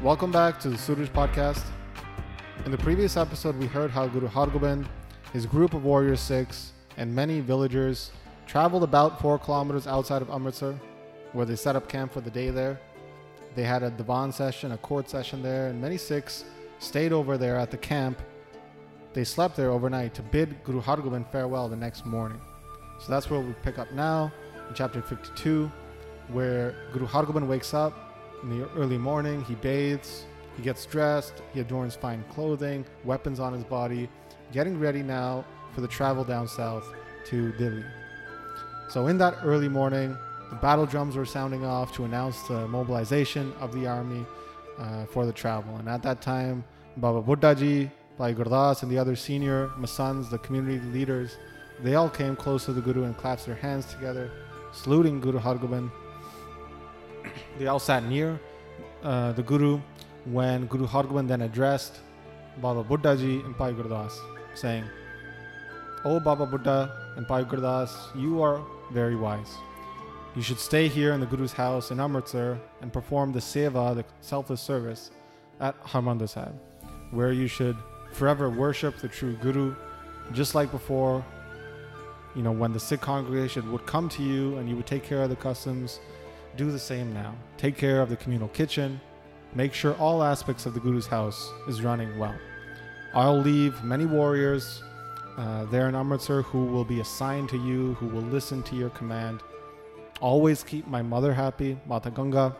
Welcome back to the Suraj podcast. In the previous episode, we heard how Guru Hargobind, his group of warrior Sikhs, and many villagers traveled about four kilometers outside of Amritsar, where they set up camp for the day there. They had a divan session, a court session there, and many Sikhs stayed over there at the camp. They slept there overnight to bid Guru Hargobind farewell the next morning. So that's where we pick up now in chapter 52, where Guru Hargobind wakes up in the early morning, he bathes, he gets dressed, he adorns fine clothing, weapons on his body, getting ready now for the travel down south to Delhi. So, in that early morning, the battle drums were sounding off to announce the mobilization of the army uh, for the travel. And at that time, Baba Buddhaji, Bhai Gurdas, and the other senior Masands, the community leaders, they all came close to the Guru and clasped their hands together, saluting Guru Hargobind they all sat near uh, the Guru when Guru Hargobind then addressed Baba Buddhaji and Bhai Gurdas, saying, O Baba Buddha and Bhai Gurdas, you are very wise. You should stay here in the Guru's house in Amritsar and perform the seva, the selfless service, at Harmandir Sahib, where you should forever worship the true Guru, just like before. You know, when the Sikh congregation would come to you and you would take care of the customs, do the same now. Take care of the communal kitchen. Make sure all aspects of the Guru's house is running well. I'll leave many warriors uh, there in Amritsar who will be assigned to you, who will listen to your command. Always keep my mother happy, Mata Ganga,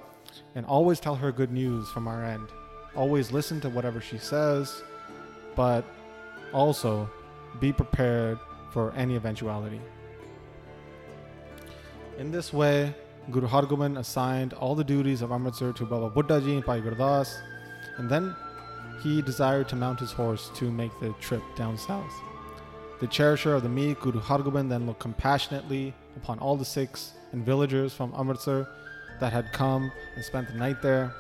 and always tell her good news from our end. Always listen to whatever she says, but also be prepared for any eventuality. In this way, Guru Hargobind assigned all the duties of Amritsar to Baba Buddhaji and Bhai Gurdas, and then he desired to mount his horse to make the trip down south. The cherisher of the meek, Guru Hargobind, then looked compassionately upon all the Sikhs and villagers from Amritsar that had come and spent the night there.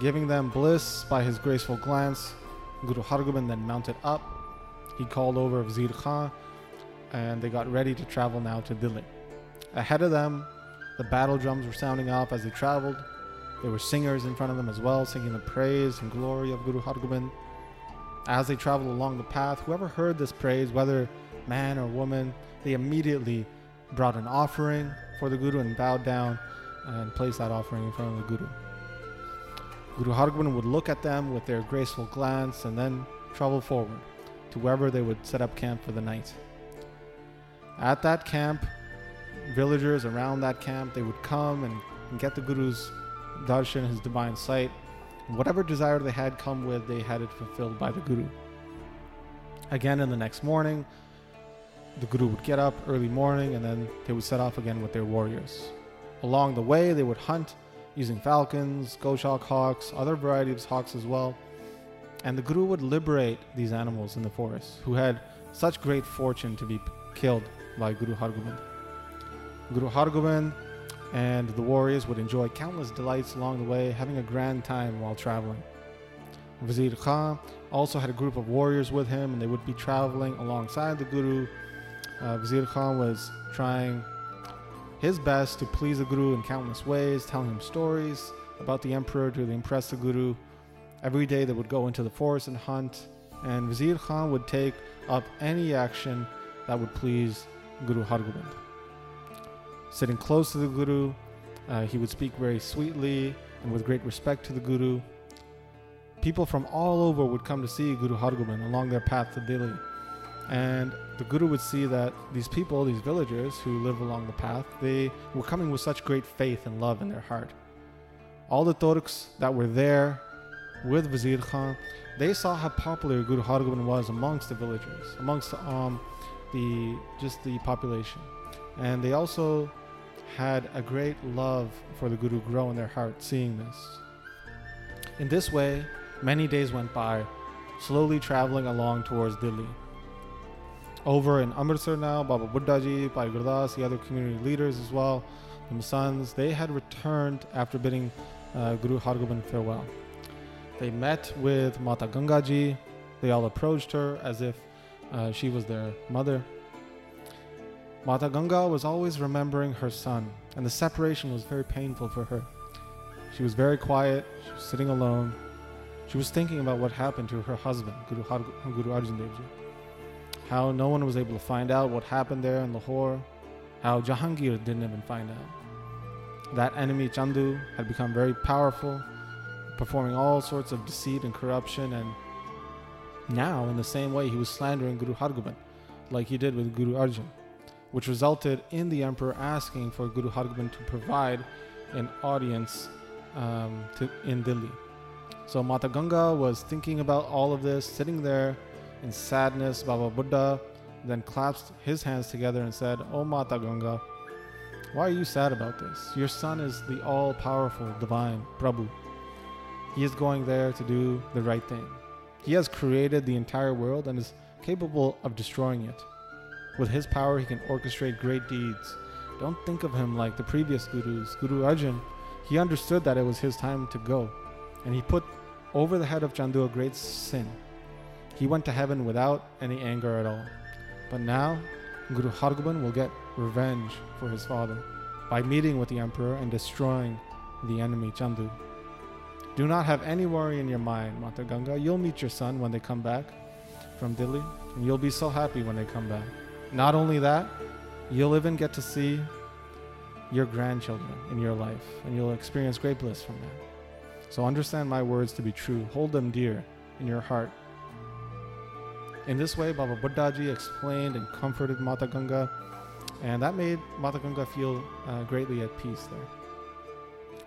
Giving them bliss by his graceful glance, Guru Hargobind then mounted up. He called over Vazir Khan, and they got ready to travel now to Delhi. Ahead of them, the battle drums were sounding off as they traveled. There were singers in front of them as well, singing the praise and glory of Guru Hargobind. As they traveled along the path, whoever heard this praise, whether man or woman, they immediately brought an offering for the Guru and bowed down and placed that offering in front of the Guru. Guru Hargobind would look at them with their graceful glance and then travel forward to wherever they would set up camp for the night. At that camp, villagers around that camp, they would come and, and get the Guru's darshan, his divine sight. Whatever desire they had come with, they had it fulfilled by the Guru. Again, in the next morning, the Guru would get up early morning and then they would set off again with their warriors. Along the way, they would hunt using falcons, goshawk hawks, other varieties of hawks as well. And the Guru would liberate these animals in the forest who had such great fortune to be killed by Guru Hargobind. Guru Hargobind and the warriors would enjoy countless delights along the way, having a grand time while traveling. Vazir Khan also had a group of warriors with him, and they would be traveling alongside the Guru. Uh, Vazir Khan was trying his best to please the Guru in countless ways, telling him stories about the Emperor to impress the Guru. Every day they would go into the forest and hunt, and Vazir Khan would take up any action that would please Guru Hargobind. Sitting close to the Guru, uh, he would speak very sweetly and with great respect to the Guru. People from all over would come to see Guru Hargobind along their path to Delhi. And the Guru would see that these people, these villagers who live along the path, they were coming with such great faith and love in their heart. All the Turks that were there with Vazir Khan, they saw how popular Guru Hargobind was amongst the villagers, amongst um, the just the population, and they also had a great love for the Guru grow in their heart seeing this. In this way, many days went by, slowly traveling along towards Delhi. Over in Amritsar now, Baba Buddhaji, Bhai Gurdas, the other community leaders as well, the Masands, they had returned after bidding uh, Guru Hargobind farewell. They met with Mata Gangaji. They all approached her as if uh, she was their mother. Mata Ganga was always remembering her son, and the separation was very painful for her. She was very quiet, she was sitting alone. She was thinking about what happened to her husband, Guru, Har- Guru Arjan Dev Ji. How no one was able to find out what happened there in Lahore. How Jahangir didn't even find out. That enemy Chandu had become very powerful, performing all sorts of deceit and corruption, and now, in the same way, he was slandering Guru Hargobind, like he did with Guru Arjan, which resulted in the emperor asking for Guru Hargobind to provide an audience um, to, in Delhi. So Mata Ganga was thinking about all of this, sitting there in sadness. Baba Buddha then clasped his hands together and said, Oh Mata Ganga, why are you sad about this? Your son is the all powerful divine Prabhu. He is going there to do the right thing. He has created the entire world and is capable of destroying it. With his power, he can orchestrate great deeds. Don't think of him like the previous gurus. Guru Arjan, he understood that it was his time to go, and he put over the head of Chandu a great sin. He went to heaven without any anger at all. But now, Guru Hargobind will get revenge for his father by meeting with the emperor and destroying the enemy Chandu. Do not have any worry in your mind, Mata Ganga. You'll meet your son when they come back from Delhi, and you'll be so happy when they come back. Not only that, you'll even get to see your grandchildren in your life, and you'll experience great bliss from that. So understand my words to be true. Hold them dear in your heart. In this way, Baba Buddhaji explained and comforted Mata Ganga, and that made Mata Ganga feel uh, greatly at peace there.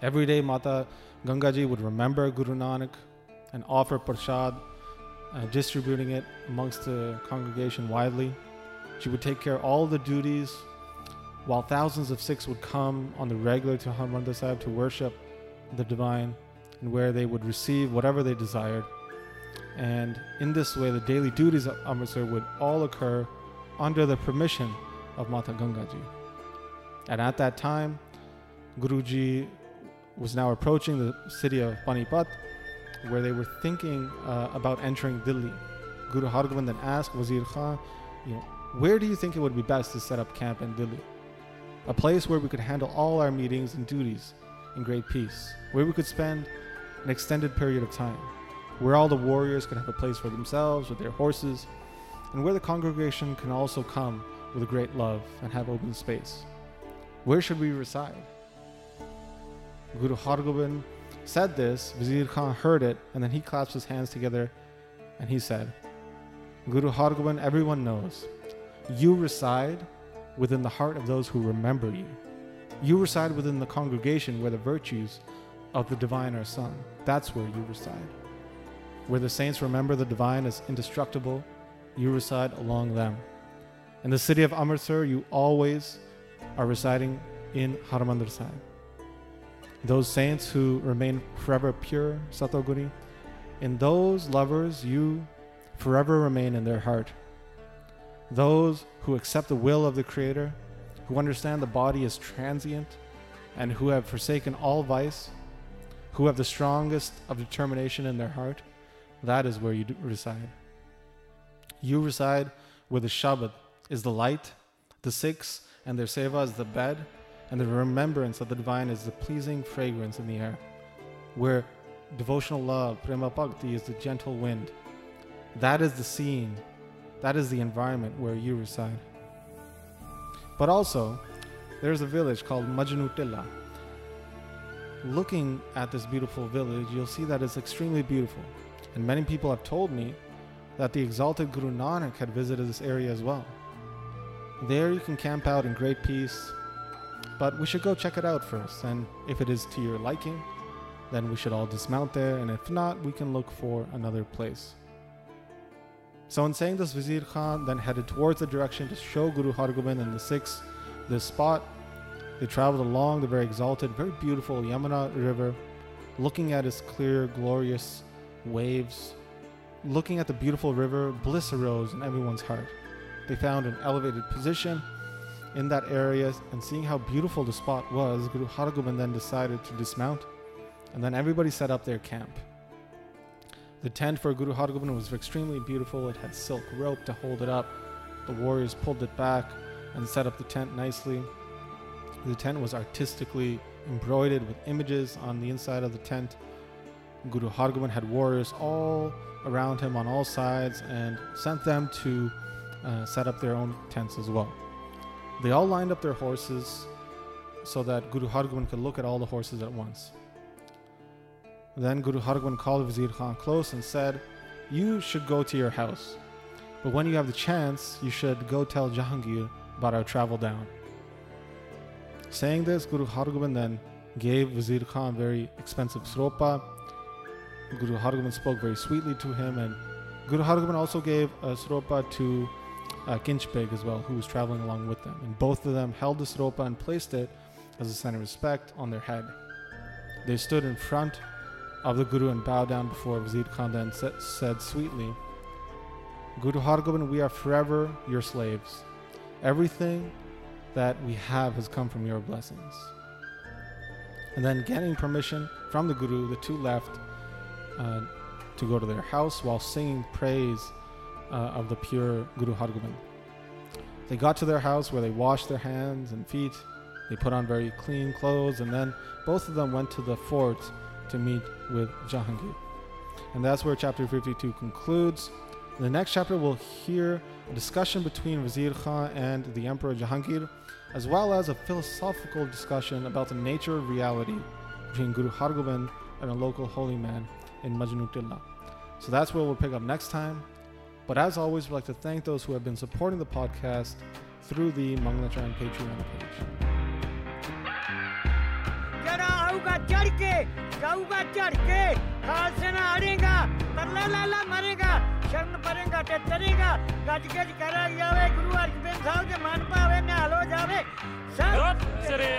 Every day, Mata Gangaji would remember Guru Nanak and offer prasad, uh, distributing it amongst the congregation widely. She would take care of all the duties, while thousands of Sikhs would come on the regular to Harmandir Sahib to worship the divine, and where they would receive whatever they desired. And in this way, the daily duties of Amritsar would all occur under the permission of Mata Gangaji. And at that time, Guruji was now approaching the city of Panipat, where they were thinking uh, about entering Delhi. Guru Hargobind then asked Wazir Khan, you know, where do you think it would be best to set up camp in Delhi? A place where we could handle all our meetings and duties in great peace, where we could spend an extended period of time, where all the warriors can have a place for themselves with their horses, and where the congregation can also come with a great love and have open space. Where should we reside? Guru Hargobind said this, Vizir Khan heard it, and then he clasped his hands together and he said, Guru Hargobind, everyone knows, you reside within the heart of those who remember you. You reside within the congregation where the virtues of the divine are sung. That's where you reside. Where the saints remember the divine as indestructible, you reside along them. In the city of Amritsar, you always are residing in Harmandir Sahib. Those saints who remain forever pure, Satoguni, in those lovers, you forever remain in their heart. Those who accept the will of the Creator, who understand the body is transient, and who have forsaken all vice, who have the strongest of determination in their heart, that is where you reside. You reside where the Shabad is the light, the Sikhs and their seva is the bed, and the remembrance of the divine is the pleasing fragrance in the air, where devotional love, prema bhakti, is the gentle wind. That is the scene, that is the environment where you reside. But also, there's a village called Majnutilla. Looking at this beautiful village, you'll see that it's extremely beautiful. And many people have told me that the exalted Guru Nanak had visited this area as well. There you can camp out in great peace, but we should go check it out first. And if it is to your liking, then we should all dismount there. And if not, we can look for another place. So, in saying this, Vizir Khan then headed towards the direction to show Guru Hargobind and the Sikhs this spot. They traveled along the very exalted, very beautiful Yamuna River, looking at its clear, glorious waves. Looking at the beautiful river, bliss arose in everyone's heart. They found an elevated position in that area, and seeing how beautiful the spot was, Guru Hargobind then decided to dismount, and then everybody set up their camp. The tent for Guru Hargobind was extremely beautiful. It had silk rope to hold it up. The warriors pulled it back and set up the tent nicely. The tent was artistically embroidered with images on the inside of the tent. Guru Hargobind had warriors all around him on all sides and sent them to uh, set up their own tents as well. They all lined up their horses so that Guru Hargobind could look at all the horses at once. Then Guru Hargobind called Vizir Khan close and said, You should go to your house, but when you have the chance, you should go tell Jahangir about our travel down. Saying this, Guru Hargobind then gave Vizir Khan very expensive sropa. Guru Hargobind spoke very sweetly to him, and Guru Hargobind also gave a sropa to uh, as well, who was traveling along with them. And both of them held the sropa and placed it as a sign of respect on their head. They stood in front of the Guru and bowed down before Vizir Khan then sa- said sweetly, Guru Hargobind, we are forever your slaves. Everything that we have has come from your blessings. And then, getting permission from the Guru, the two left uh, to go to their house while singing praise uh, of the pure Guru Hargobind. They got to their house where they washed their hands and feet. They put on very clean clothes, and then both of them went to the fort to meet with Jahangir. And that's where chapter 52 concludes. In the next chapter, we'll hear a discussion between Vizir Khan and the Emperor Jahangir, as well as a philosophical discussion about the nature of reality between Guru Hargobind and a local holy man in Majnutullah. So that's where we'll pick up next time. But as always, we'd like to thank those who have been supporting the podcast through the Manglacharan Patreon page. जरा आऊगा चढ़ के जाऊगा चढ़ के खालसे ना अड़ेगा तरला लाला मरेगा शर्म परेगा ते तरेगा गज गज करा जावे गुरु अर्जन साहब के मन पावे ने हलो जावे सब ਸ੍ਰੀ